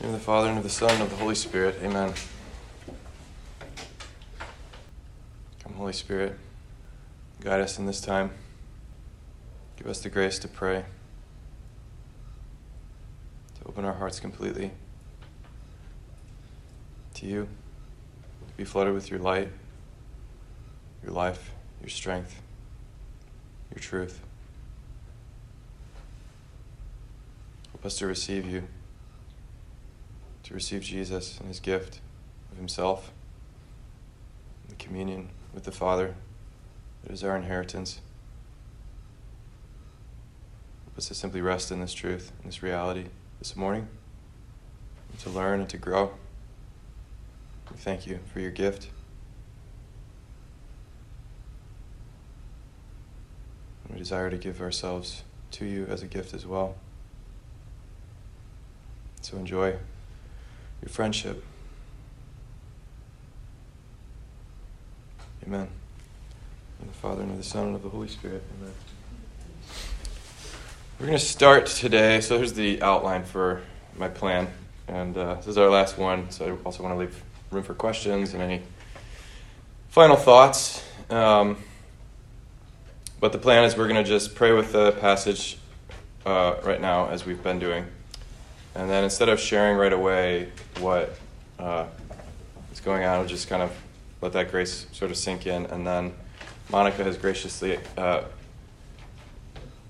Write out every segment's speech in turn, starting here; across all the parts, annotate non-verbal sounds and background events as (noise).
In the Father, and of the Son, and of the Holy Spirit. Amen. Come, Holy Spirit, guide us in this time. Give us the grace to pray, to open our hearts completely to you, to be flooded with your light, your life, your strength, your truth. Help us to receive you to receive Jesus and his gift of himself, the communion with the Father that is our inheritance. Help us to simply rest in this truth, in this reality this morning, and to learn and to grow. We thank you for your gift. We desire to give ourselves to you as a gift as well. So enjoy your friendship. Amen. In the Father, and of the Son, and of the Holy Spirit. Amen. We're going to start today. So here's the outline for my plan. And uh, this is our last one. So I also want to leave room for questions and any final thoughts. Um, but the plan is we're going to just pray with the passage uh, right now, as we've been doing. And then instead of sharing right away what uh, is going on, we'll just kind of let that grace sort of sink in. And then Monica has graciously uh,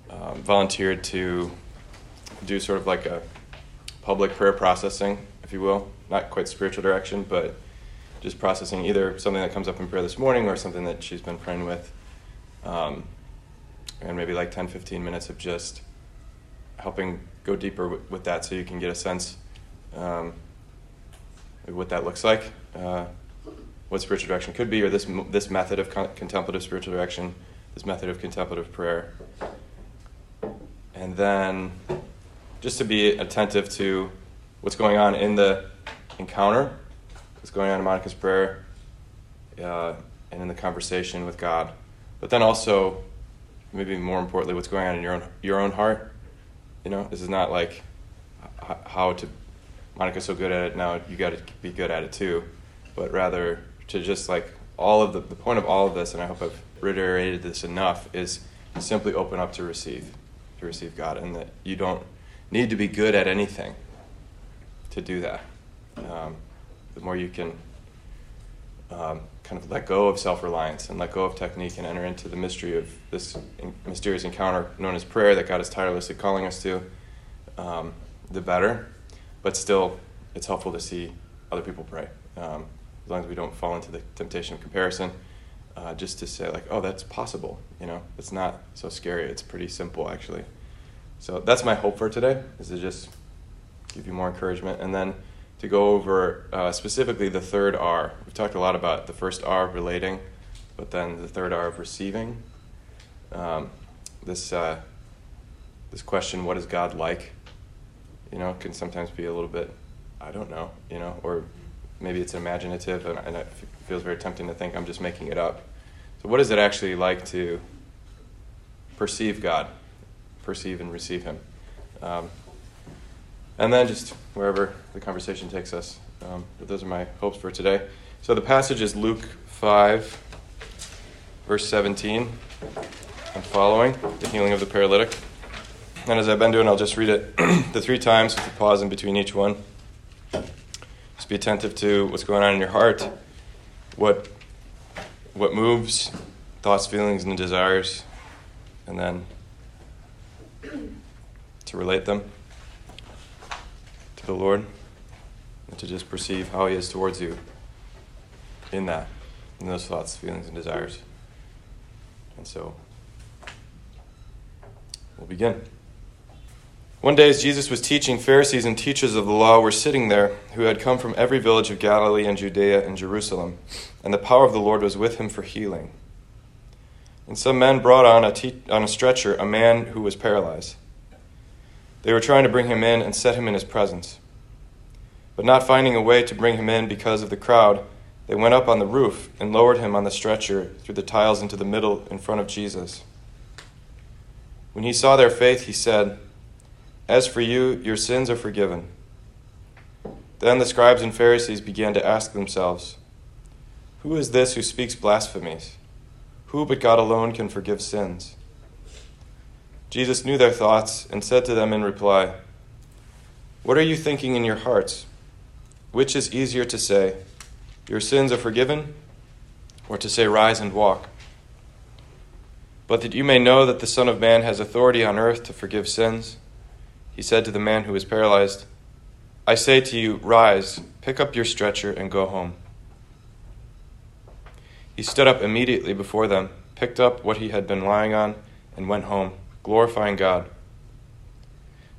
um, volunteered to do sort of like a public prayer processing, if you will. Not quite spiritual direction, but just processing either something that comes up in prayer this morning or something that she's been praying with. Um, and maybe like 10, 15 minutes of just helping go deeper with, with that so you can get a sense um, what that looks like, uh, what spiritual direction could be, or this, this method of con- contemplative spiritual direction, this method of contemplative prayer. And then just to be attentive to what's going on in the encounter, what's going on in Monica's prayer, uh, and in the conversation with God. But then also, maybe more importantly, what's going on in your own, your own heart you know, this is not like how to. Monica's so good at it now. You got to be good at it too, but rather to just like all of the the point of all of this, and I hope I've reiterated this enough, is simply open up to receive, to receive God, and that you don't need to be good at anything to do that. Um, the more you can um, kind of let go of self reliance and let go of technique and enter into the mystery of this mysterious encounter known as prayer that God is tirelessly calling us to, um, the better. But still, it's helpful to see other people pray. Um, as long as we don't fall into the temptation of comparison, uh, just to say, like, oh, that's possible. You know, it's not so scary. It's pretty simple, actually. So that's my hope for today, is to just give you more encouragement. And then to go over uh, specifically the third R. We've talked a lot about the first R, of relating, but then the third R of receiving. Um, this uh, this question, what is God like? You know, can sometimes be a little bit, I don't know, you know, or maybe it's imaginative, and, and it feels very tempting to think I'm just making it up. So, what is it actually like to perceive God, perceive and receive Him? Um, and then just wherever the conversation takes us. Um, but those are my hopes for today. So the passage is Luke 5, verse 17 and following, the healing of the paralytic. And as I've been doing, I'll just read it (clears throat) the three times with a pause in between each one. Just be attentive to what's going on in your heart, what, what moves, thoughts, feelings, and desires, and then to relate them the Lord and to just perceive how He is towards you in that, in those thoughts, feelings, and desires. And so we'll begin. One day, as Jesus was teaching, Pharisees and teachers of the law were sitting there, who had come from every village of Galilee and Judea and Jerusalem, and the power of the Lord was with him for healing. And some men brought on a, te- on a stretcher a man who was paralyzed. They were trying to bring him in and set him in his presence. But not finding a way to bring him in because of the crowd, they went up on the roof and lowered him on the stretcher through the tiles into the middle in front of Jesus. When he saw their faith, he said, As for you, your sins are forgiven. Then the scribes and Pharisees began to ask themselves, Who is this who speaks blasphemies? Who but God alone can forgive sins? Jesus knew their thoughts and said to them in reply, What are you thinking in your hearts? Which is easier to say, Your sins are forgiven, or to say, Rise and walk? But that you may know that the Son of Man has authority on earth to forgive sins, he said to the man who was paralyzed, I say to you, rise, pick up your stretcher, and go home. He stood up immediately before them, picked up what he had been lying on, and went home, glorifying God.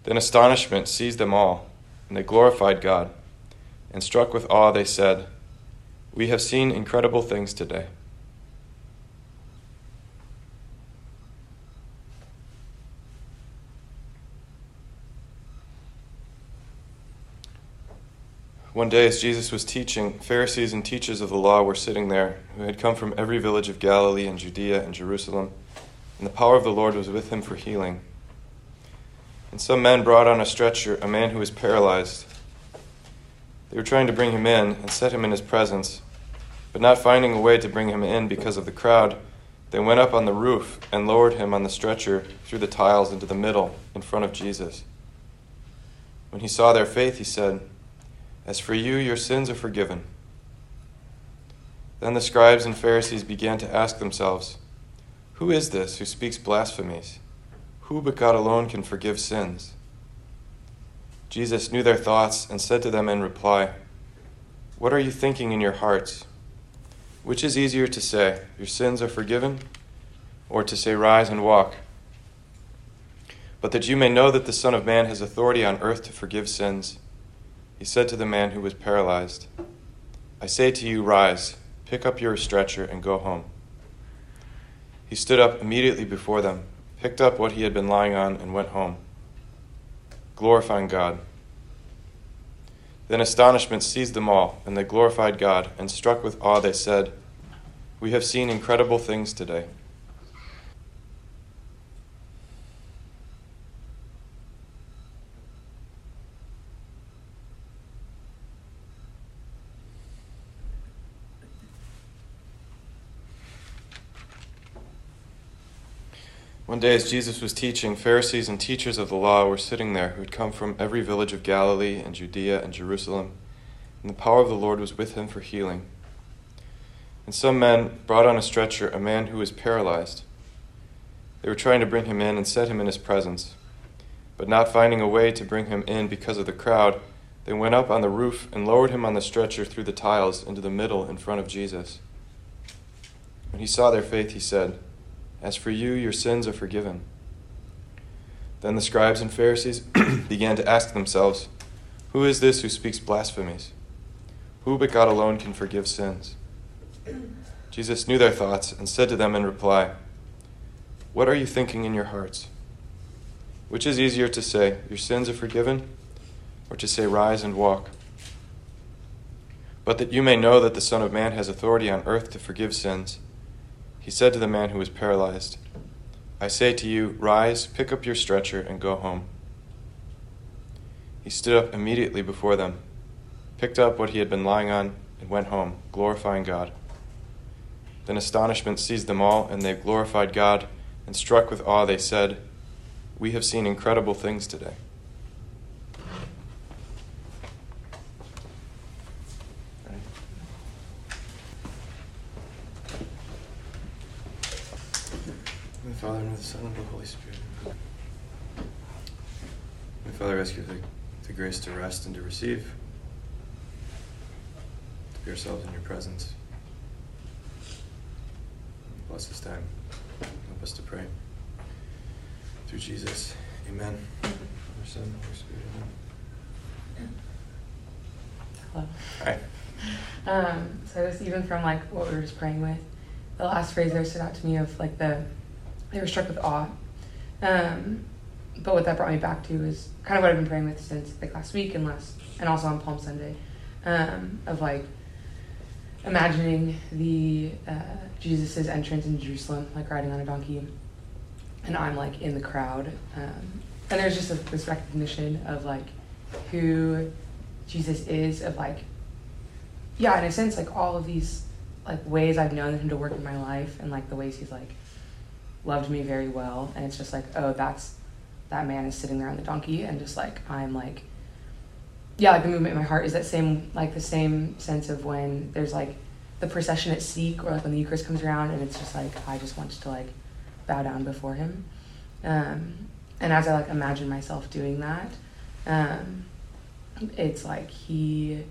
Then astonishment seized them all, and they glorified God. And struck with awe, they said, We have seen incredible things today. One day, as Jesus was teaching, Pharisees and teachers of the law were sitting there, who had come from every village of Galilee and Judea and Jerusalem, and the power of the Lord was with him for healing. And some men brought on a stretcher a man who was paralyzed. They were trying to bring him in and set him in his presence, but not finding a way to bring him in because of the crowd, they went up on the roof and lowered him on the stretcher through the tiles into the middle in front of Jesus. When he saw their faith, he said, as for you, your sins are forgiven. Then the scribes and Pharisees began to ask themselves, Who is this who speaks blasphemies? Who but God alone can forgive sins? Jesus knew their thoughts and said to them in reply, What are you thinking in your hearts? Which is easier to say, Your sins are forgiven, or to say, Rise and walk? But that you may know that the Son of Man has authority on earth to forgive sins he said to the man who was paralyzed, I say to you, rise, pick up your stretcher, and go home. He stood up immediately before them, picked up what he had been lying on, and went home, glorifying God. Then astonishment seized them all, and they glorified God, and struck with awe, they said, We have seen incredible things today. One day, as Jesus was teaching, Pharisees and teachers of the law were sitting there who had come from every village of Galilee and Judea and Jerusalem, and the power of the Lord was with him for healing. And some men brought on a stretcher a man who was paralyzed. They were trying to bring him in and set him in his presence. But not finding a way to bring him in because of the crowd, they went up on the roof and lowered him on the stretcher through the tiles into the middle in front of Jesus. When he saw their faith, he said, as for you, your sins are forgiven. Then the scribes and Pharisees (clears throat) began to ask themselves, Who is this who speaks blasphemies? Who but God alone can forgive sins? (clears throat) Jesus knew their thoughts and said to them in reply, What are you thinking in your hearts? Which is easier to say, Your sins are forgiven, or to say, Rise and walk? But that you may know that the Son of Man has authority on earth to forgive sins, he said to the man who was paralyzed, I say to you, rise, pick up your stretcher, and go home. He stood up immediately before them, picked up what he had been lying on, and went home, glorifying God. Then astonishment seized them all, and they glorified God, and struck with awe, they said, We have seen incredible things today. Father, and of the Son, and of the Holy Spirit. My Father, I ask you the, the grace to rest and to receive, to be ourselves in your presence. Bless this time. Help us to pray. Through Jesus. Amen. Our Son, Holy Spirit. Amen. Hello. Hi. Um, so just even from like what we were just praying with, the last phrase there stood out to me of like the they were struck with awe. Um, but what that brought me back to is kind of what I've been praying with since like last week and last, and also on Palm Sunday, um, of like imagining the uh, Jesus's entrance in Jerusalem, like riding on a donkey, and I'm like in the crowd, um, and there's just a, this recognition of like who Jesus is of like, yeah, in a sense, like all of these like ways I've known him to work in my life and like the ways he's like loved me very well. And it's just like, oh, that's that man is sitting there on the donkey and just like I'm like yeah, like the movement in my heart is that same like the same sense of when there's like the procession at Seek or like when the Eucharist comes around and it's just like I just want to like bow down before him. Um, and as I like imagine myself doing that, um, it's like he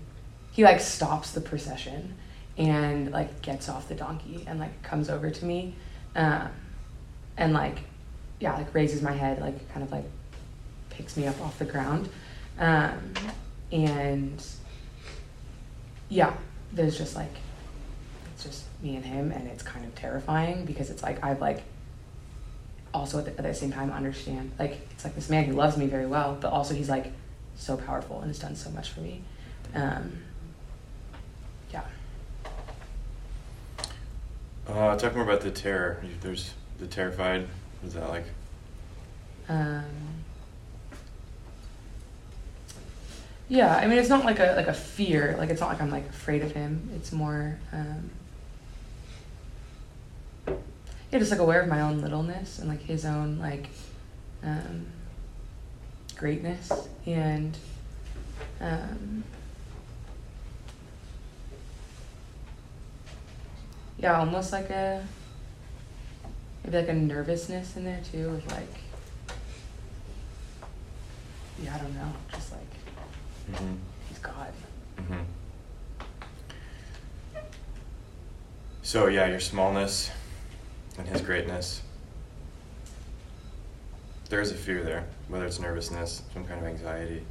he like stops the procession and like gets off the donkey and like comes over to me um, and like yeah like raises my head like kind of like picks me up off the ground. Um, and yeah there's just like it's just me and him and it's kind of terrifying because it's like i've like also at the, at the same time understand like it's like this man who loves me very well but also he's like so powerful and has done so much for me. Um, yeah. Uh, talk more about the terror. There's the terrified. What is that like? Um, yeah, I mean, it's not like a like a fear. Like it's not like I'm like afraid of him. It's more, um, yeah, just like aware of my own littleness and like his own like um, greatness and um, yeah, almost like a maybe like a nervousness in there too, of like yeah, I don't know, just like Mm-hmm. he's God. Mm-hmm. So yeah, your smallness and his greatness. There is a fear there, whether it's nervousness, some kind of anxiety,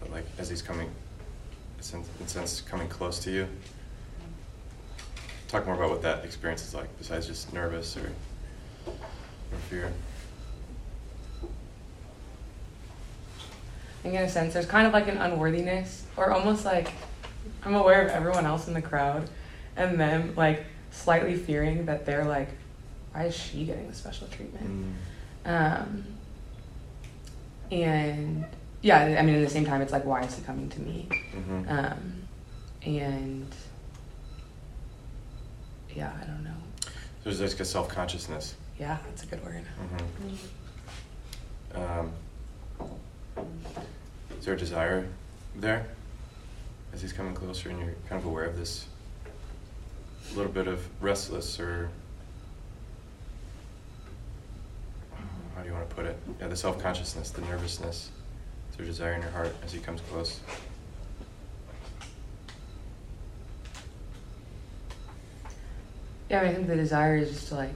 but like as he's coming, in sense, sense coming close to you. Talk more about what that experience is like, besides just nervous or, or. I think in a sense, there's kind of like an unworthiness, or almost like I'm aware of everyone else in the crowd, and them like slightly fearing that they're like, why is she getting the special treatment? Um, and yeah, I mean, at the same time, it's like, why is he coming to me? Mm-hmm. Um, and yeah, I don't know. There's like a self consciousness. Yeah, that's a good word. Mm-hmm. Um, is there a desire there as he's coming closer and you're kind of aware of this little bit of restless or how do you want to put it? Yeah, the self consciousness, the nervousness. Is there a desire in your heart as he comes close? Yeah, I, I think the desire is just to like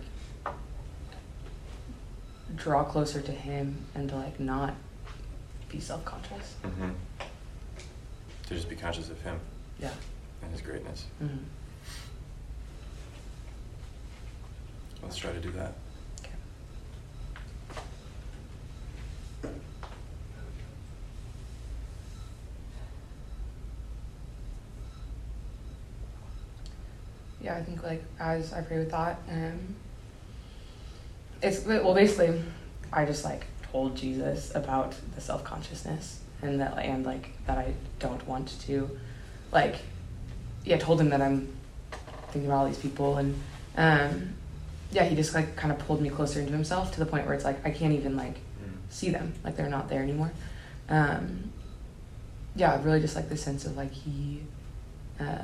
draw closer to him and to like not be self conscious. Mm-hmm. To just be conscious of him Yeah. and his greatness. Mm-hmm. Let's try to do that. Yeah, I think like as I pray with that, um, it's well basically, I just like told Jesus about the self consciousness and that and like that I don't want to, like, yeah, told him that I'm thinking about all these people and um, yeah, he just like kind of pulled me closer into himself to the point where it's like I can't even like see them, like they're not there anymore. Um, yeah, really just like the sense of like he, uh,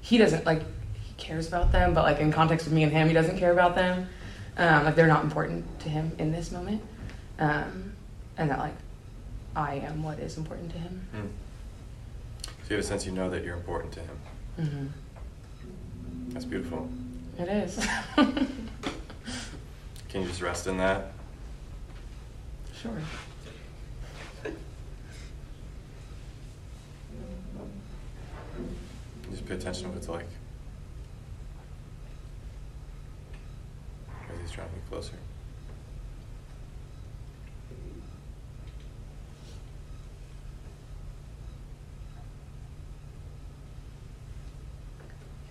he doesn't like he cares about them, but like in context of me and him, he doesn't care about them. Um, like they're not important to him in this moment, um, and that like I am what is important to him. Mm. So you have a sense you know that you're important to him. hmm That's beautiful. It is. (laughs) Can you just rest in that? sure. Just pay attention to what it's like. As he's drawing you closer.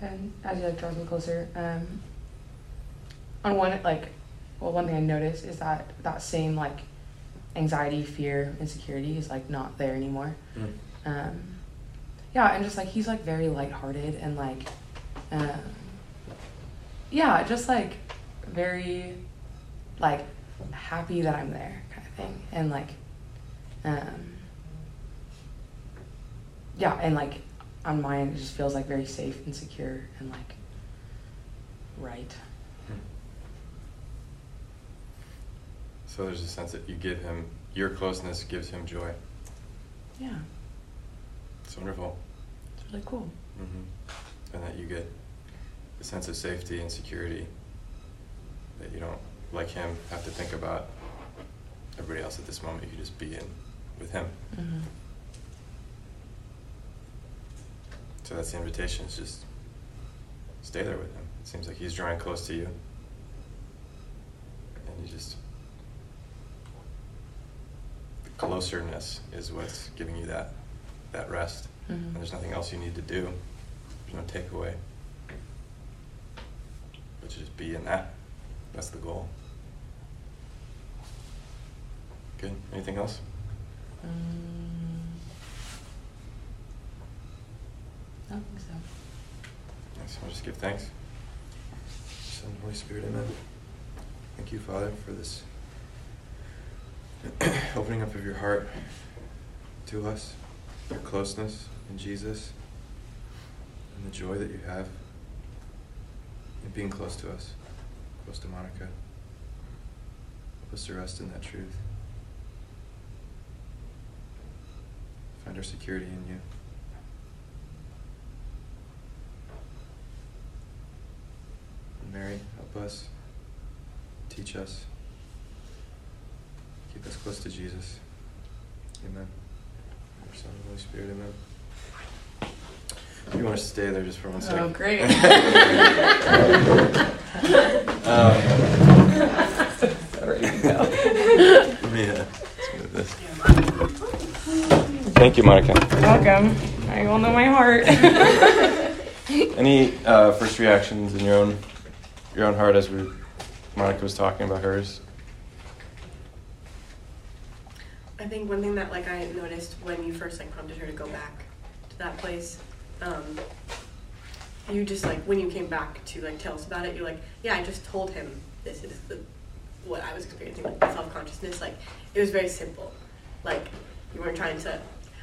And as he like draws me closer, um, on one like, well, one thing I noticed is that that same like anxiety, fear, insecurity is like not there anymore. Mm. um, yeah, and just like he's like very lighthearted and like, um, yeah, just like very like happy that I'm there kind of thing, and like, um, yeah, and like on my end, it just feels like very safe and secure and like right. So there's a sense that you give him your closeness gives him joy. Yeah, It's wonderful. it's really cool. hmm And that you get a sense of safety and security that you don't, like him, have to think about everybody else at this moment. You can just be in with him. hmm So that's the invitation. Is just stay there with him. It seems like he's drawing close to you, and you just the closeness is what's giving you that that rest. Mhm. And there's nothing else you need to do. There's no takeaway. But to just be in that. That's the goal. Good. Anything else? Mm, I don't think so. Nice. I'll just give thanks. Son, Holy Spirit, amen. Thank you, Father, for this (clears throat) opening up of your heart to us, your closeness in Jesus, and the joy that you have in being close to us, close to Monica. Help us to rest in that truth. Find our security in you. And Mary, help us, teach us, keep us close to Jesus. Amen. Our Son, Holy Spirit, amen. If you want to stay there just for one oh, second. Oh, great. (laughs) um, Ready to go. let me, let's move this. Thank you, Monica. Welcome. I all know my heart. (laughs) Any uh, first reactions in your own your own heart as we Monica was talking about hers? I think one thing that like I noticed when you first like prompted her to go back to that place, um, you just like when you came back to like tell us about it, you're like, yeah, I just told him this is the what I was experiencing like self consciousness. Like it was very simple. Like you weren't trying to.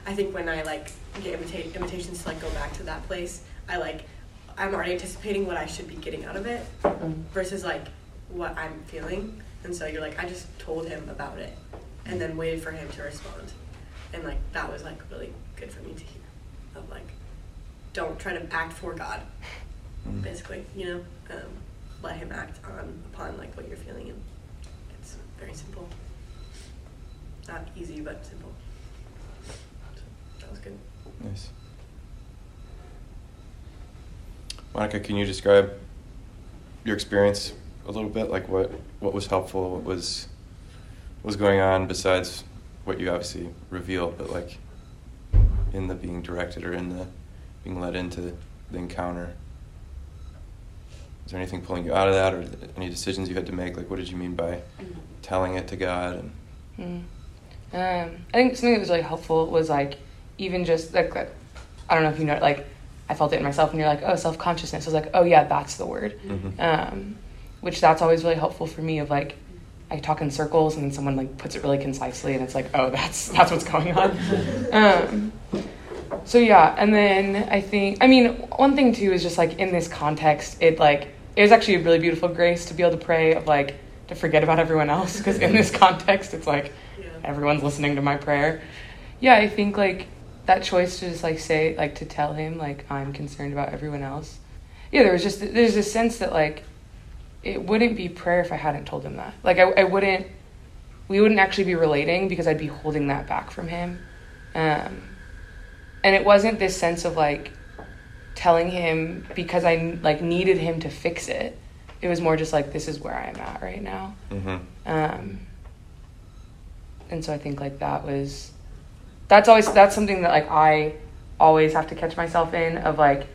I think when I like get invita- invitations to like go back to that place, I like I'm already anticipating what I should be getting out of it Mm. versus like what I'm feeling. And so you're like, I just told him about it and then waited for him to respond. And like that was like really good for me to hear. Of like, don't try to act for God, Mm. basically, you know? Um, let him act on upon like what you're feeling and it's very simple. Not easy but simple. So that was good. Nice. Monica, can you describe your experience a little bit? Like what what was helpful? What was what was going on besides what you obviously revealed, but like in the being directed or in the being led into the encounter? Is there anything pulling you out of that, or any decisions you had to make? Like, what did you mean by telling it to God? And Mm. Um, I think something that was really helpful was like even just like like, I don't know if you know like I felt it in myself and you're like oh self consciousness I was like oh yeah that's the word Mhm. um, which that's always really helpful for me of like I talk in circles and then someone like puts it really concisely and it's like oh that's that's what's going on (laughs) um, so yeah and then I think I mean one thing too is just like in this context it like it was actually a really beautiful grace to be able to pray of like to forget about everyone else because in this context it's like Yeah. everyone's listening to my prayer. Yeah, I think like that choice to just like say like to tell him like I'm concerned about everyone else. Yeah, there was just there's a sense that like it wouldn't be prayer if I hadn't told him that. Like I, I wouldn't we wouldn't actually be relating because I'd be holding that back from him. Um, and it wasn't this sense of like telling him because I like needed him to fix it. It was more just like this is where I'm at right now. mm-hmm. Um, and so I think like that was that's always that's something that like I always have to catch myself in of like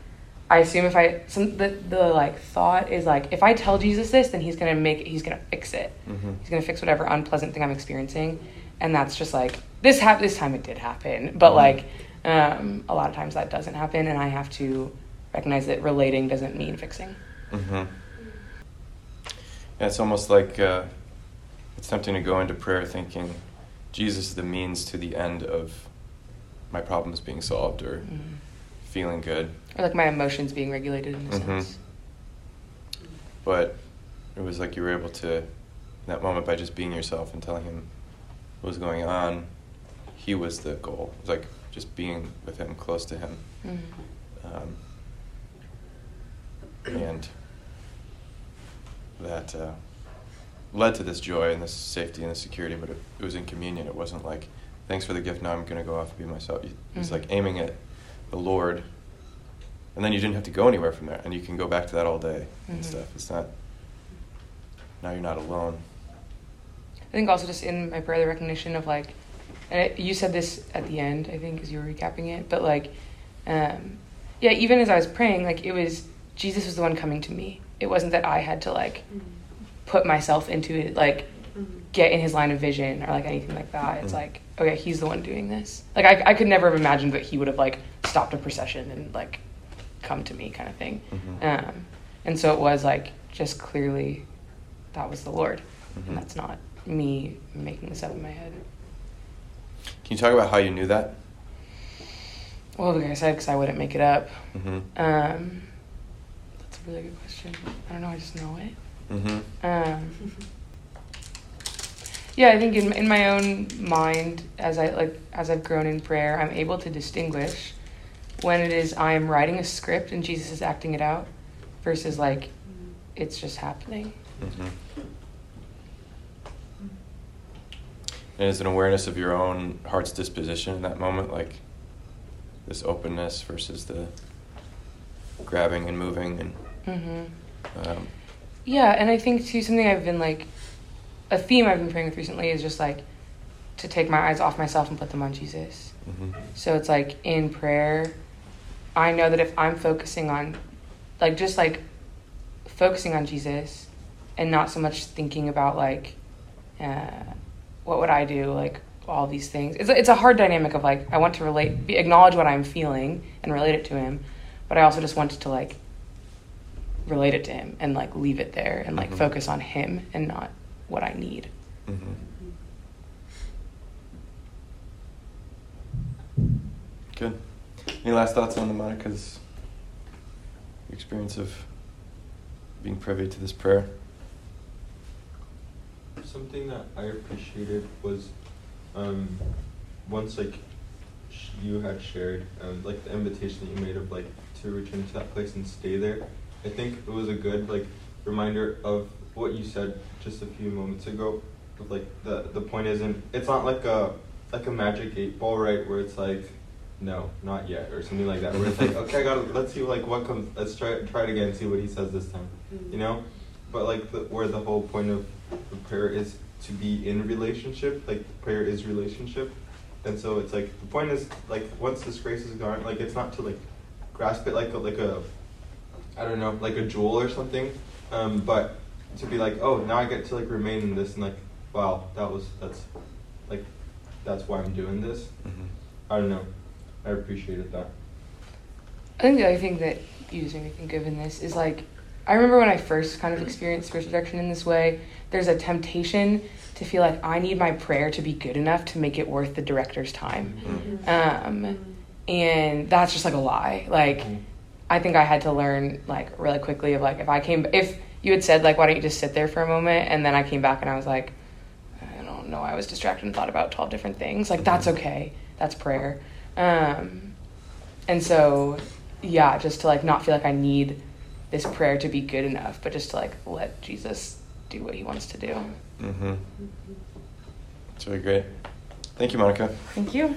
I assume if I some the, the like thought is like if I tell Jesus this then he's gonna make it, he's gonna fix it Mm-hmm. he's gonna fix whatever unpleasant thing I'm experiencing and that's just like this hap- this time it did happen but Mhm. like um, a lot of times that doesn't happen, and I have to recognize that relating doesn't mean fixing. Mm-hmm. Yeah, it's almost like uh, it's tempting to go into prayer thinking Jesus is the means to the end of my problems being solved or Mhm. feeling good. Or like my emotions being regulated in a Mhm. sense. But it was like you were able to, in that moment, by just being yourself and telling him what was going on, he was the goal. It was like just being with him, close to him. Mhm. Um, and that uh, led to this joy and this safety and this security, but it, it was in communion. It wasn't like, thanks for the gift, now I'm going to go off and be myself. It was Mhm. like aiming at the Lord, and then you didn't have to go anywhere from there, and you can go back to that all day and Mhm. stuff. It's not, now you're not alone. I think also just in my prayer, the recognition of like, and it, you said this at the end, I think, as you were recapping it, but like, um, yeah, even as I was praying, like it was Jesus was the one coming to me. It wasn't that I had to like put myself into it, like get in his line of vision or like anything like that. It's Mhm. like, okay, he's the one doing this. Like I, I could never have imagined that he would have like stopped a procession and like come to me kind of thing. Mhm. Um, and so it was like just clearly that was the Lord, and that's not me making this up in my head. Can you talk about how you knew that? Well, like I said, because I wouldn't make it up. Mm-hmm. Um, that's a really good question. I don't know. I just know it. Mm-hmm. Um, yeah, I think in in my own mind, as I like as I've grown in prayer, I'm able to distinguish when it is I am writing a script and Jesus is acting it out, versus like it's just happening. Mm-hmm. And is an awareness of your own heart's disposition in that moment, like this openness versus the grabbing and moving and Mm-hmm. um, Yeah, and I think too something I've been like a theme I've been praying with recently is just like to take my eyes off myself and put them on Jesus. mhm. So it's like in prayer, I know that if I'm focusing on, like, just like focusing on Jesus and not so much thinking about, like, uh, what would I do, like, all these things. It's a, it's a hard dynamic of, like, I want to relate, be, acknowledge what I'm feeling and relate it to Him, but I also just wanted to, like, relate it to Him and, like, leave it there and, like, Mhm. focus on Him and not what I need. Mhm. Good. Any last thoughts on the Monica's experience of being privy to this prayer? Something that I appreciated was um, once like sh- you had shared um, like the invitation that you made of like to return to that place and stay there. I think it was a good like reminder of what you said just a few moments ago. Of like the the point isn't it's not like a like a magic eight ball right where it's like no not yet or something like that where it's like (laughs) okay I gotta let's see like what comes let's try try it again see what he says this time you know but like the, where the whole point of the prayer is to be in relationship like prayer is relationship. And so it's like the point is like once this grace is gone like it's not to like grasp it like a like a i don't know like a jewel or something. Um but to be like oh now i get to like remain in this and like wow that was that's like that's why i'm doing this. Mm-hmm. i don't know. I appreciated that. I think the other thing that you just made me think of in this is like, I remember when I first kind of experienced spiritual direction in this way, there's a temptation to feel like I need my prayer to be good enough to make it worth the director's time. Um, and that's just like a lie. Like, I think I had to learn like really quickly of like, if I came, if you had said like, why don't you just sit there for a moment? And then I came back and I was like, I don't know, I was distracted and thought about 12 different things. Like, that's okay. That's prayer. Um, and so, yeah, just to like not feel like I need this prayer to be good enough, but just to like let Jesus do what he wants to do. Mm-hmm. It's really great. Thank you, Monica. Thank you.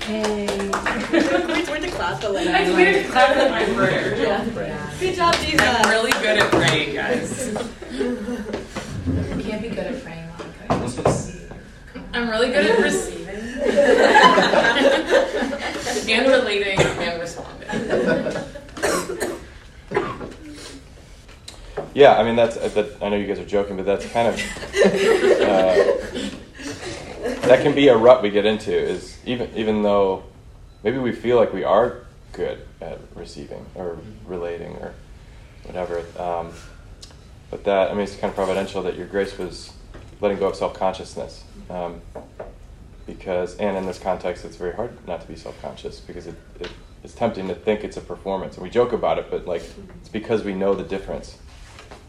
Hey. It's weird to clap, but like. It's weird to clap at my prayer. Yeah. Good job, Jesus. I'm really good at praying, guys. You can't be good at praying, Monica. Just- (laughs) I'm really good at receiving (laughs) (laughs) and relating and responding. Yeah, I mean that's that. I know you guys are joking, but that's kind of (laughs) uh, that can be a rut we get into. Is even even though maybe we feel like we are good at receiving or relating or whatever. Um, but that, I mean, it's kind of providential that your grace was letting go of self consciousness. Um, because, and in this context, it's very hard not to be self conscious because it, it, it's tempting to think it's a performance. And we joke about it, but like, it's because we know the difference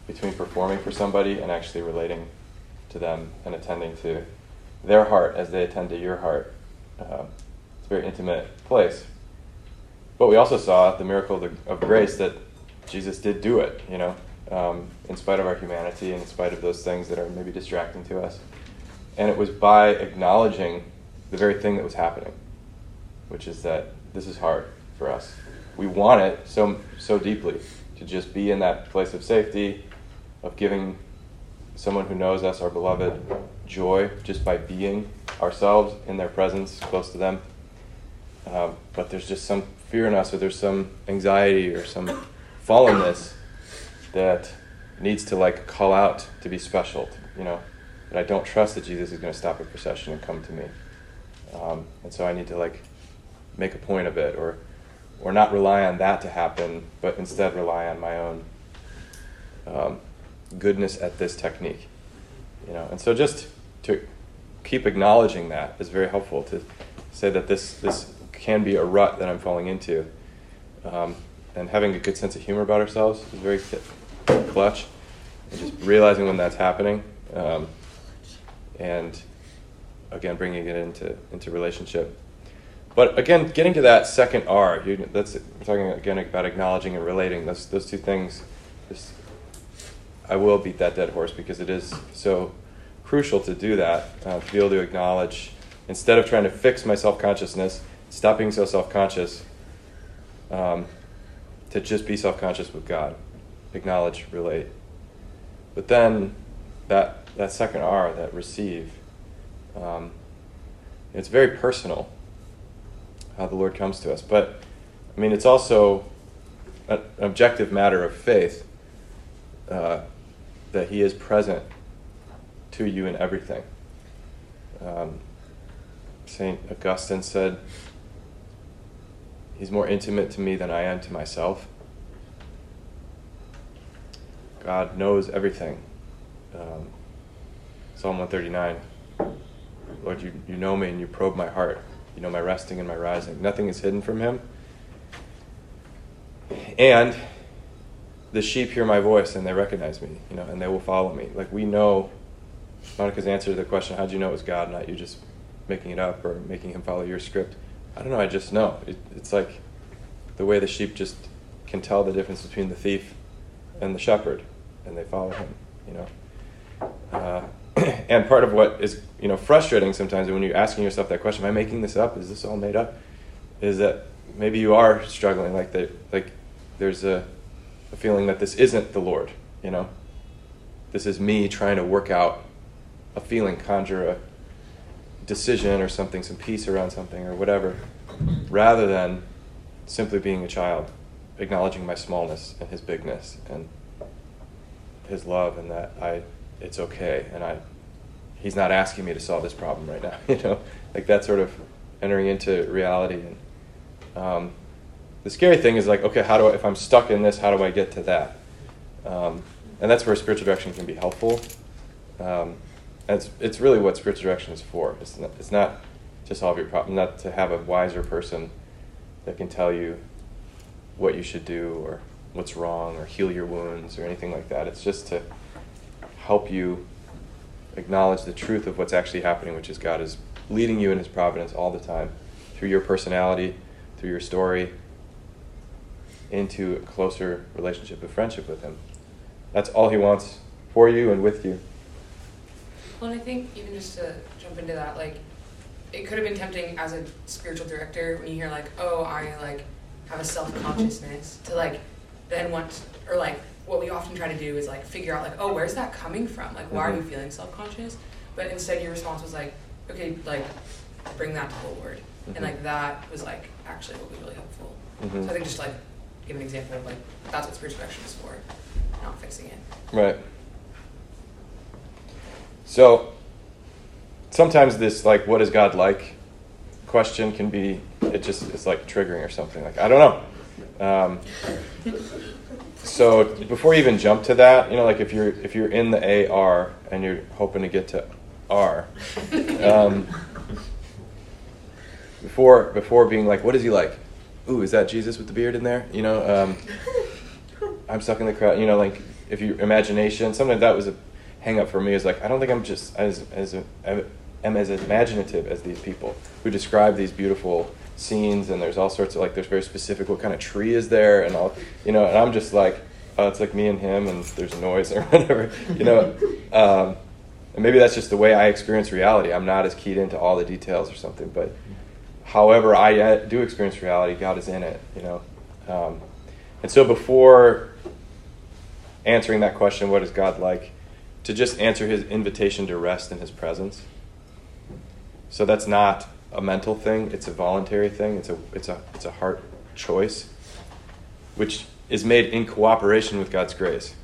between performing for somebody and actually relating to them and attending to their heart as they attend to your heart. Um, it's a very intimate place. But we also saw the miracle of grace that Jesus did do it, you know, um, in spite of our humanity and in spite of those things that are maybe distracting to us. And it was by acknowledging the very thing that was happening, which is that this is hard for us. We want it so so deeply to just be in that place of safety, of giving someone who knows us, our beloved, joy just by being ourselves in their presence, close to them. Um, but there's just some fear in us, or there's some anxiety, or some fallenness that needs to like call out to be special, you know. But I don't trust that Jesus is going to stop a procession and come to me, um, and so I need to like make a point of it, or or not rely on that to happen, but instead rely on my own um, goodness at this technique, you know. And so just to keep acknowledging that is very helpful to say that this this can be a rut that I'm falling into. Um, and having a good sense of humor about ourselves is very clutch. And just realizing when that's happening, um, and again bringing it into into relationship. But again, getting to that second R, you, that's talking again about acknowledging and relating. Those those two things. I will beat that dead horse because it is so crucial to do that. Uh, to be able to acknowledge instead of trying to fix my self consciousness, stop being so self conscious. Um, to just be self conscious with God, acknowledge, relate. But then that, that second R, that receive, um, it's very personal how the Lord comes to us. But I mean, it's also an objective matter of faith uh, that He is present to you in everything. Um, St. Augustine said, He's more intimate to me than I am to myself. God knows everything. Um, Psalm 139 Lord, you, you know me and you probe my heart. You know my resting and my rising. Nothing is hidden from him. And the sheep hear my voice and they recognize me, you know, and they will follow me. Like we know Monica's answer to the question, how do you know it was God, not you just making it up or making him follow your script? I don't know, I just know. It, it's like the way the sheep just can tell the difference between the thief and the shepherd, and they follow him, you know. Uh, (clears throat) and part of what is, you know, frustrating sometimes when you're asking yourself that question, am I making this up? Is this all made up? Is that maybe you are struggling, like that, like there's a, a feeling that this isn't the Lord, you know. This is me trying to work out a feeling, conjure a decision or something, some peace around something or whatever, rather than simply being a child, acknowledging my smallness and his bigness and his love and that I it's okay and I he's not asking me to solve this problem right now, (laughs) you know, like that sort of entering into reality and um, the scary thing is like okay how do I if I'm stuck in this how do I get to that um, and that's where spiritual direction can be helpful. Um, and it's, it's really what spiritual direction is for. It's not, it's not to solve your problem, not to have a wiser person that can tell you what you should do or what's wrong or heal your wounds or anything like that. It's just to help you acknowledge the truth of what's actually happening, which is God is leading you in His providence all the time through your personality, through your story, into a closer relationship of friendship with Him. That's all He wants for you and with you. Well, and I think even just to jump into that, like, it could have been tempting as a spiritual director when you hear like, oh, I like have a self consciousness to like then want or like what we often try to do is like figure out like, oh, where's that coming from? Like, why are you feeling self conscious? But instead, your response was like, okay, like bring that to the Lord, Mhm. and like that was like actually what was really helpful. Mhm. So I think just like give an example of like that's what spiritual direction is for, not fixing it. Right. So sometimes this like what is God like question can be it just is like triggering or something. Like I don't know. Um, so before you even jump to that, you know, like if you're if you're in the AR and you're hoping to get to R, um, (laughs) before before being like, what is he like? Ooh, is that Jesus with the beard in there? You know, um, (laughs) I'm stuck in the crowd. You know, like if your imagination, something that was a hang up for me is like I don't think I'm just as as am as imaginative as these people who describe these beautiful scenes and there's all sorts of like there's very specific what kind of tree is there and all you know and I'm just like oh it's like me and him and there's noise (laughs) or whatever you know um, and maybe that's just the way I experience reality I'm not as keyed into all the details or something but however I uh, do experience reality. God is in it you know? Um, and so before answering that question what is God like? To just answer his invitation to rest in his presence. So that's not a mental thing, it's a voluntary thing, it's a, it's a, it's a heart choice, which is made in cooperation with God's grace.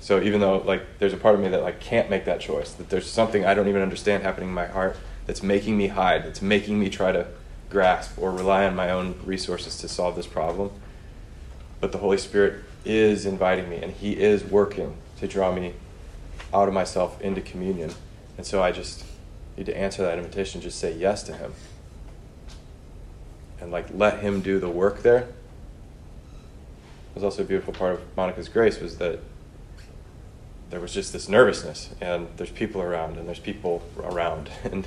So even though like there's a part of me that like can't make that choice, that there's something I don't even understand happening in my heart that's making me hide, that's making me try to grasp or rely on my own resources to solve this problem. But the Holy Spirit is inviting me and he is working to draw me out of myself into communion. And so I just need to answer that invitation, just say yes to him. And like let him do the work there. It was also a beautiful part of Monica's grace was that there was just this nervousness and there's people around and there's people around (laughs) and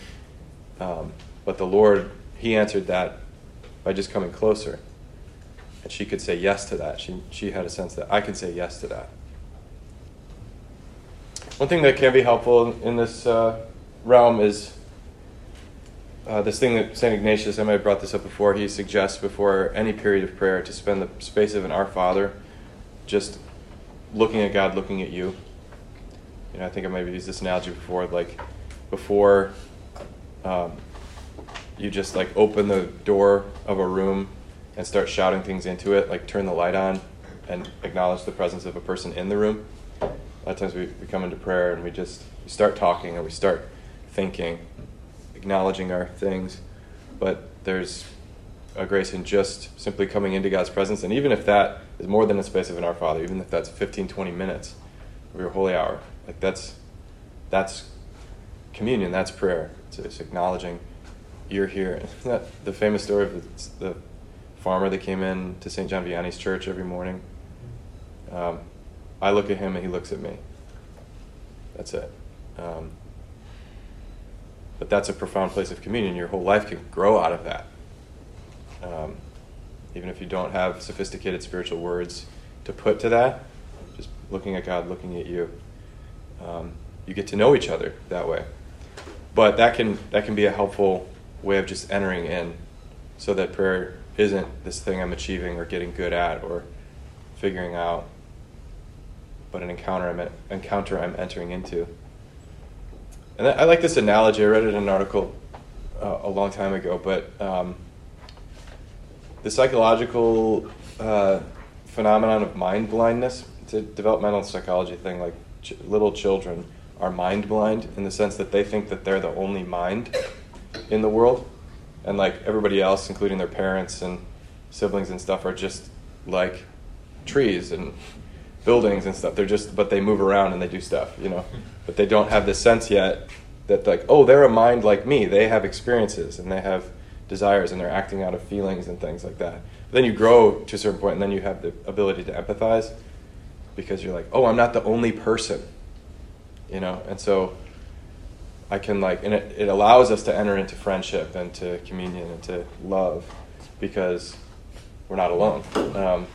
um, but the Lord he answered that by just coming closer and she could say yes to that she she had a sense that I can say yes to that one thing that can be helpful in this uh, realm is uh, this thing that St. Ignatius, I might have brought this up before, he suggests before any period of prayer to spend the space of an Our Father just looking at God, looking at you. You know, I think I might have used this analogy before, like before um, you just like open the door of a room and start shouting things into it, like turn the light on and acknowledge the presence of a person in the room A lot of times we, we come into prayer and we just we start talking or we start thinking, acknowledging our things, but there's a grace in just simply coming into God's presence. And even if that is more than a space of an Our Father, even if that's 15, 20 minutes of your holy hour, like that's that's communion, that's prayer. It's, acknowledging you're here. (laughs) The famous story of the, the farmer that came in to St. John Vianney's church every morning? Um, I look at him and he looks at me. That's it. Um, but that's a profound place of communion. Your whole life can grow out of that. Um, even if you don't have sophisticated spiritual words to put to that, just looking at God, looking at you, um, you get to know each other that way. But that can that can be a helpful way of just entering in, so that prayer isn't this thing I'm achieving or getting good at or figuring out but an encounter I'm, encounter I'm entering into. And I like this analogy. I read it in an article uh, a long time ago, but um, the psychological uh, phenomenon of mind blindness, it's a developmental psychology thing, like ch- little children are mind blind in the sense that they think that they're the only mind in the world. And like everybody else, including their parents and siblings and stuff, are just like trees and buildings and stuff. They're just, but they move around and they do stuff, you know. But they don't have this sense yet that like, oh, they're a mind like me. They have experiences and they have desires and they're acting out of feelings and things like that. But then you grow to a certain point and then you have the ability to empathize because you're like, oh, I'm not the only person, you know. And so I can like, and it, it allows us to enter into friendship and to communion and to love because we're not alone. Um,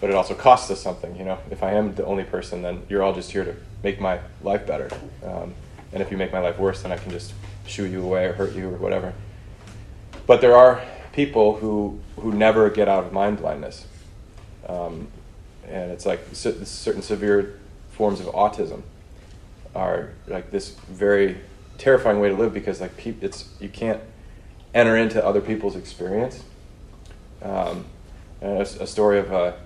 but it also costs us something. You know, if I am the only person, then you're all just here to make my life better. Um, and if you make my life worse, then I can just shoo you away or hurt you or whatever. But there are people who who never get out of mind blindness, um, and it's like certain severe forms of autism are like this very terrifying way to live because like pe- it's you can't enter into other people's experience. Um, a, a, story of a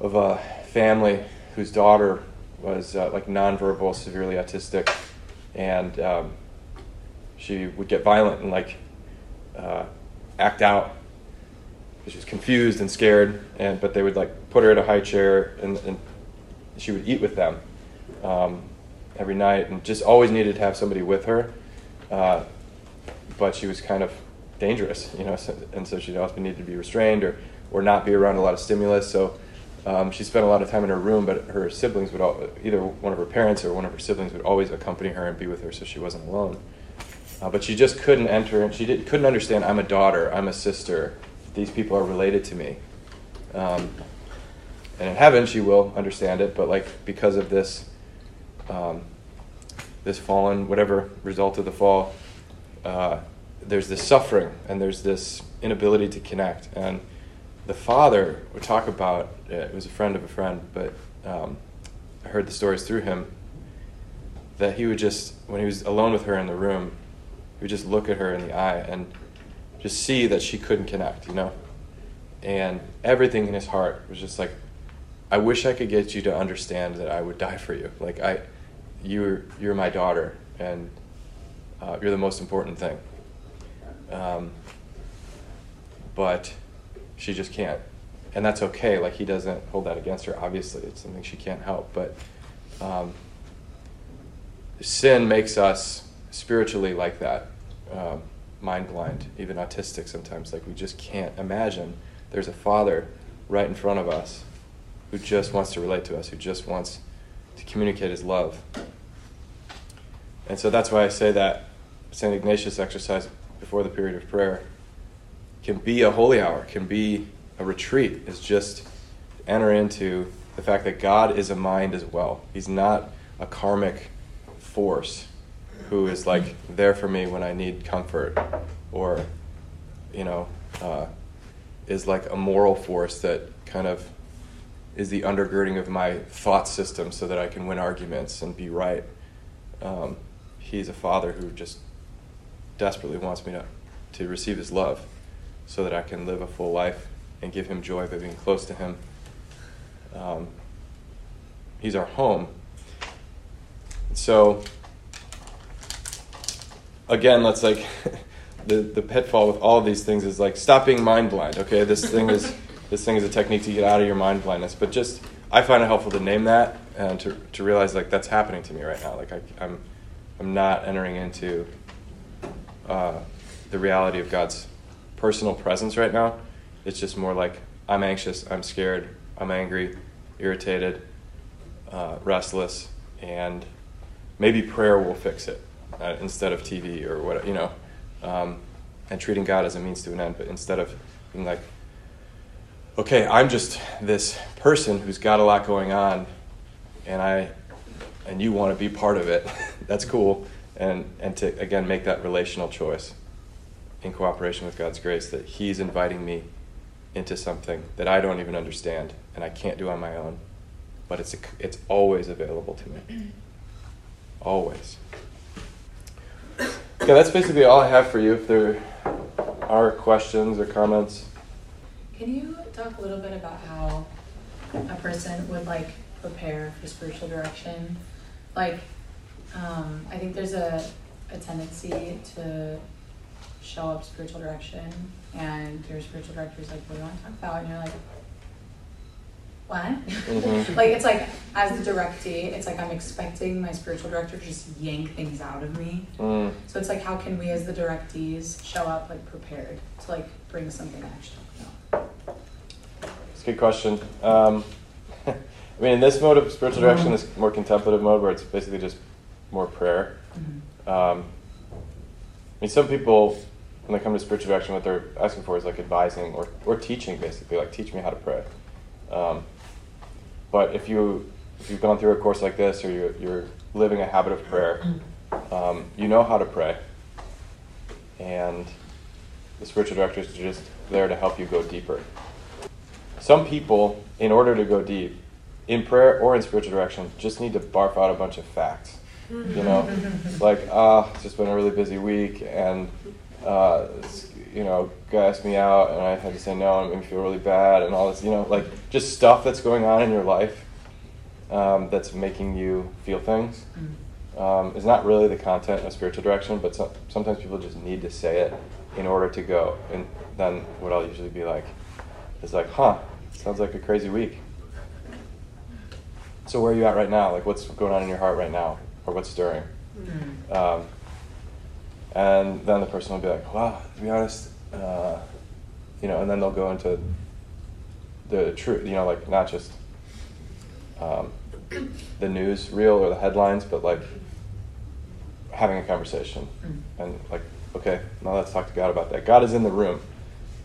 of a family whose daughter was uh, like nonverbal, severely autistic, and um, she would get violent and like uh, act out. She was confused and scared, and but they would like put her in a high chair and, and she would eat with them um, every night, and just always needed to have somebody with her. Uh, but she was kind of dangerous, you know, so, and so she'd often need to be restrained or, or not be around a lot of stimulus. So um, she spent a lot of time in her room, but her siblings would all, either one of her parents or one of her siblings would always accompany her and be with her, so she wasn't alone. Uh, but she just couldn't enter, and she did, couldn't understand. I'm a daughter. I'm a sister. These people are related to me. Um, and in heaven, she will understand it, but like because of this, um, this fallen, whatever result of the fall, uh, there's this suffering and there's this inability to connect. And the father would talk about it was a friend of a friend, but um, I heard the stories through him that he would just, when he was alone with her in the room, he would just look at her in the eye and just see that she couldn't connect, you know? And everything in his heart was just like, I wish I could get you to understand that I would die for you. Like I, you're you're my daughter, and uh, you're the most important thing. Um, but she just can't, and that's okay. Like he doesn't hold that against her. Obviously, it's something she can't help. But um, sin makes us spiritually like that, um, mind blind, even autistic sometimes. Like we just can't imagine there's a father right in front of us who just wants to relate to us, who just wants to communicate his love. And so that's why I say that St. Ignatius exercise before the period of prayer can be a holy hour, can be a retreat, is just enter into the fact that God is a mind as well. He's not a karmic force who is like there for me when I need comfort or, you know, uh, is like a moral force that kind of is the undergirding of my thought system so that I can win arguments and be right. Um, he's a father who just desperately wants me to, to receive his love so that I can live a full life and give him joy by being close to him. Um, he's our home. So, again, let's like (laughs) the, the pitfall with all of these things is like stop being mind blind. Okay, this thing is (laughs) this thing is a technique to get out of your mind blindness. But just I find it helpful to name that and to, to realize like that's happening to me right now. Like I, I'm I'm not entering into uh, the reality of God's personal presence right now. It's just more like I'm anxious, I'm scared, I'm angry, irritated, uh, restless, and maybe prayer will fix it uh, instead of TV or what you know, um, and treating God as a means to an end. But instead of being like, okay, I'm just this person who's got a lot going on, and I, and you want to be part of it. (laughs) That's cool, and and to again make that relational choice in cooperation with God's grace that He's inviting me into something that I don't even understand and I can't do on my own, but it's a, it's always available to me, (clears throat) always. Okay, that's basically all I have for you. If there are questions or comments. Can you talk a little bit about how a person would like prepare for spiritual direction? Like, um, I think there's a, a tendency to show up spiritual direction and your spiritual director is like, what do you want to talk about? And you're like, what? Mhm. (laughs) like it's like as the directee, it's like I'm expecting my spiritual director to just yank things out of me. Mm. So it's like how can we as the directees show up like prepared to like bring something to action? It's a good question. Um, (laughs) I mean, in this mode of spiritual direction, this more contemplative mode, where it's basically just more prayer. Mhm. Um, I mean, some people, when they come to spiritual direction, what they're asking for is like advising or, or teaching, basically, like teach me how to pray. Um, but if you if you've gone through a course like this, or you're, you're living a habit of prayer, um, you know how to pray, and the spiritual director is just there to help you go deeper. Some people, in order to go deep, in prayer or in spiritual direction, just need to barf out a bunch of facts. You know, (laughs) like, ah, it's just been a really busy week, and, uh, you know, guy asked me out, and I had to say no, and it made me feel really bad, and all this, you know, like, just stuff that's going on in your life um, that's making you feel things. um, is not really the content of spiritual direction, but so, sometimes people just need to say it in order to go. And then what I'll usually be like is like, huh, sounds like a crazy week. So where are you at right now? Like, what's going on in your heart right now, or what's stirring? Um, and then the person will be like, "Wow, to be honest, uh, you know," and then they'll go into the truth, you know, like not just um, the news reel or the headlines, but like having a conversation and like, okay, now let's talk to God about that. God is in the room,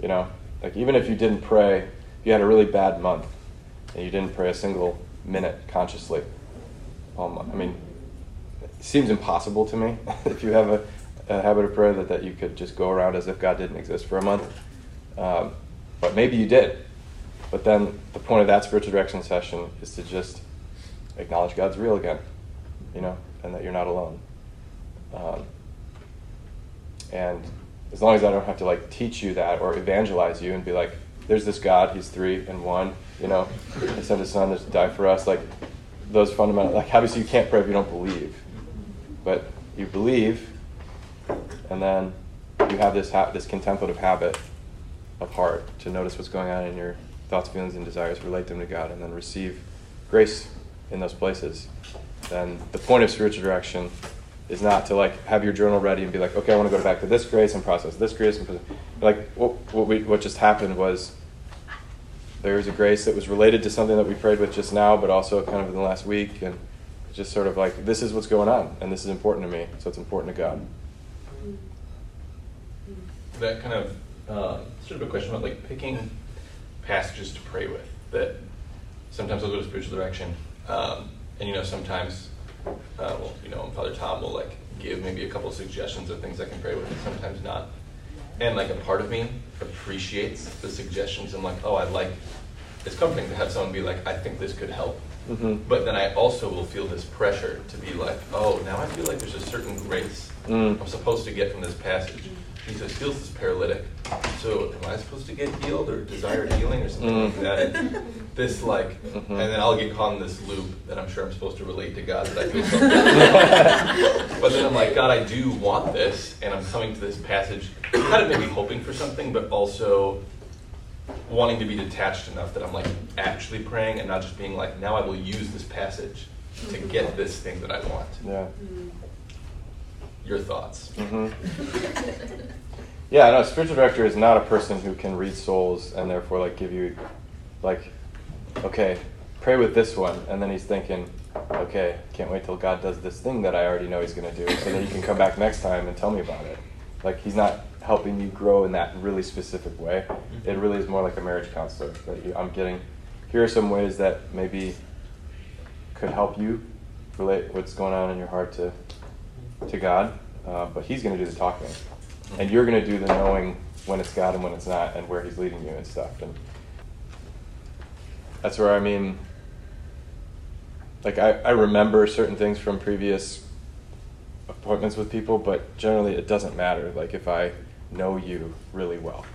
you know, like even if you didn't pray, you had a really bad month and you didn't pray a single minute consciously, um, I mean, it seems impossible to me (laughs) if you have a, a habit of prayer that, that you could just go around as if God didn't exist for a month. Um, but maybe you did. But then the point of that spiritual direction session is to just acknowledge God's real again, you know, and that you're not alone. Um, and as long as I don't have to like teach you that or evangelize you and be like, there's this God, he's three and one, you know, he sent his son to die for us, like those fundamental, like obviously you can't pray if you don't believe, but you believe, and then you have this ha- this contemplative habit of heart to notice what's going on in your thoughts, feelings, and desires, relate them to God, and then receive grace in those places. Then the point of spiritual direction is not to like have your journal ready and be like, okay, I want to go back to this grace and process this grace and process. like what what we what just happened was there was a grace that was related to something that we prayed with just now, but also kind of in the last week, and just sort of like this is what's going on, and this is important to me, so it's important to God. that kind of uh, sort of a question about like picking passages to pray with. That sometimes I'll go to spiritual direction, um, and you know sometimes, uh, well, you know, Father Tom will like give maybe a couple of suggestions of things I can pray with, and sometimes not. And like a part of me appreciates the suggestions and like, oh, I like. It's comforting to have someone be like, I think this could help. Mm-hmm. But then I also will feel this pressure to be like, oh, now I feel like there's a certain grace Mm. I'm supposed to get from this passage. Jesus heals this paralytic. So am I supposed to get healed or desire healing or something like that? (laughs) This like, Mhm. and then I'll get caught in this loop that I'm sure I'm supposed to relate to God that I feel (laughs) something. but then I'm like, God, I do want this, and I'm coming to this passage, kind of maybe hoping for something, but also wanting to be detached enough that I'm like actually praying and not just being like, now I will use this passage to get this thing that I want. Yeah. Your thoughts? hmm Yeah, no, spiritual director is not a person who can read souls and therefore like give you like, okay, pray with this one, and then he's thinking, okay, can't wait till God does this thing that I already know he's gonna do, so that he can come back next time and tell me about it. Like he's not helping you grow in that really specific way. It really is more like a marriage counselor that you, I'm getting. Here are some ways that maybe could help you relate what's going on in your heart to to God, uh, but He's going to do the talking, and you're going to do the knowing when it's God and when it's not, and where He's leading you and stuff. And that's where I mean, like I, I remember certain things from previous appointments with people, but generally it doesn't matter. Like if I know you really well,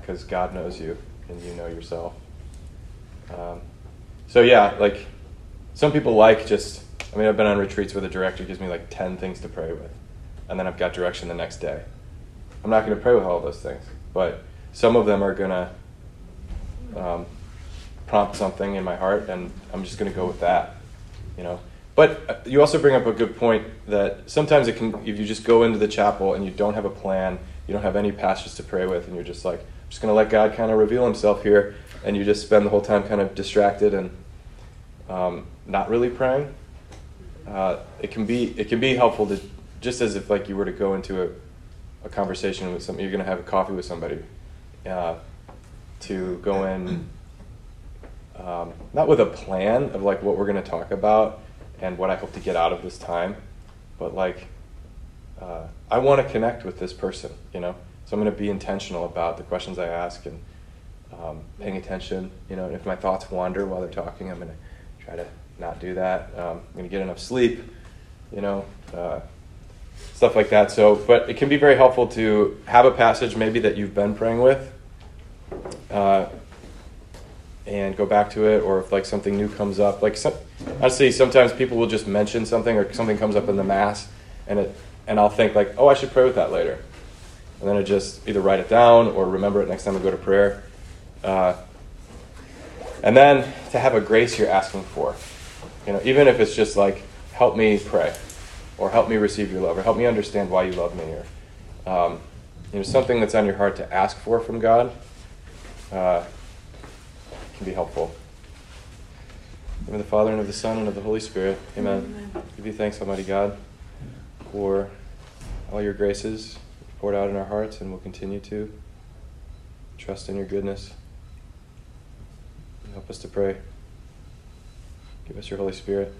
because God knows you and you know yourself. Um, so yeah, like some people like just. I mean, I've been on retreats where the director gives me like ten things to pray with, and then I've got direction the next day. I'm not going to pray with all those things, but some of them are going to um, prompt something in my heart, and I'm just going to go with that, you know. But uh, you also bring up a good point that sometimes it can, if you just go into the chapel and you don't have a plan, you don't have any passages to pray with, and you're just like, I'm just going to let God kind of reveal Himself here, and you just spend the whole time kind of distracted and um, not really praying. Uh, it can be it can be helpful to just as if like you were to go into a, a conversation with somebody, you're going to have a coffee with somebody, uh, to go in um, not with a plan of like what we're going to talk about and what I hope to get out of this time, but like uh, I want to connect with this person, you know. So I'm going to be intentional about the questions I ask and um, paying attention, you know. And if my thoughts wander while they're talking, I'm going to try to not do that. Um, I'm going to get enough sleep, you know, uh, stuff like that. So, but it can be very helpful to have a passage maybe that you've been praying with. Uh, and go back to it, or if like something new comes up. Like some, honestly, sometimes people will just mention something, or something comes up in the mass, and it and I'll think like, oh, I should pray with that later, and then I just either write it down or remember it next time I go to prayer. Uh, and then to have a grace you're asking for, you know, even if it's just like, help me pray, or help me receive your love, or help me understand why you love me, or um, you know, something that's on your heart to ask for from God uh, can be helpful. In the name of the Father, and of the Son, and of the Holy Spirit. Amen. Give you thanks, Almighty God, for all your graces poured out in our hearts, and we'll continue to trust in your goodness. Help us to pray. Give us your Holy Spirit.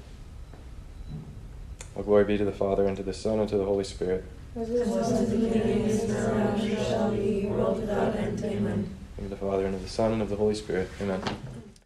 All glory be to the Father, and to the Son, and to the Holy Spirit. As it was in the beginning, is now, and shall be, world without end. Amen. In the the Father, and of the Son, and of the Holy Spirit. Amen.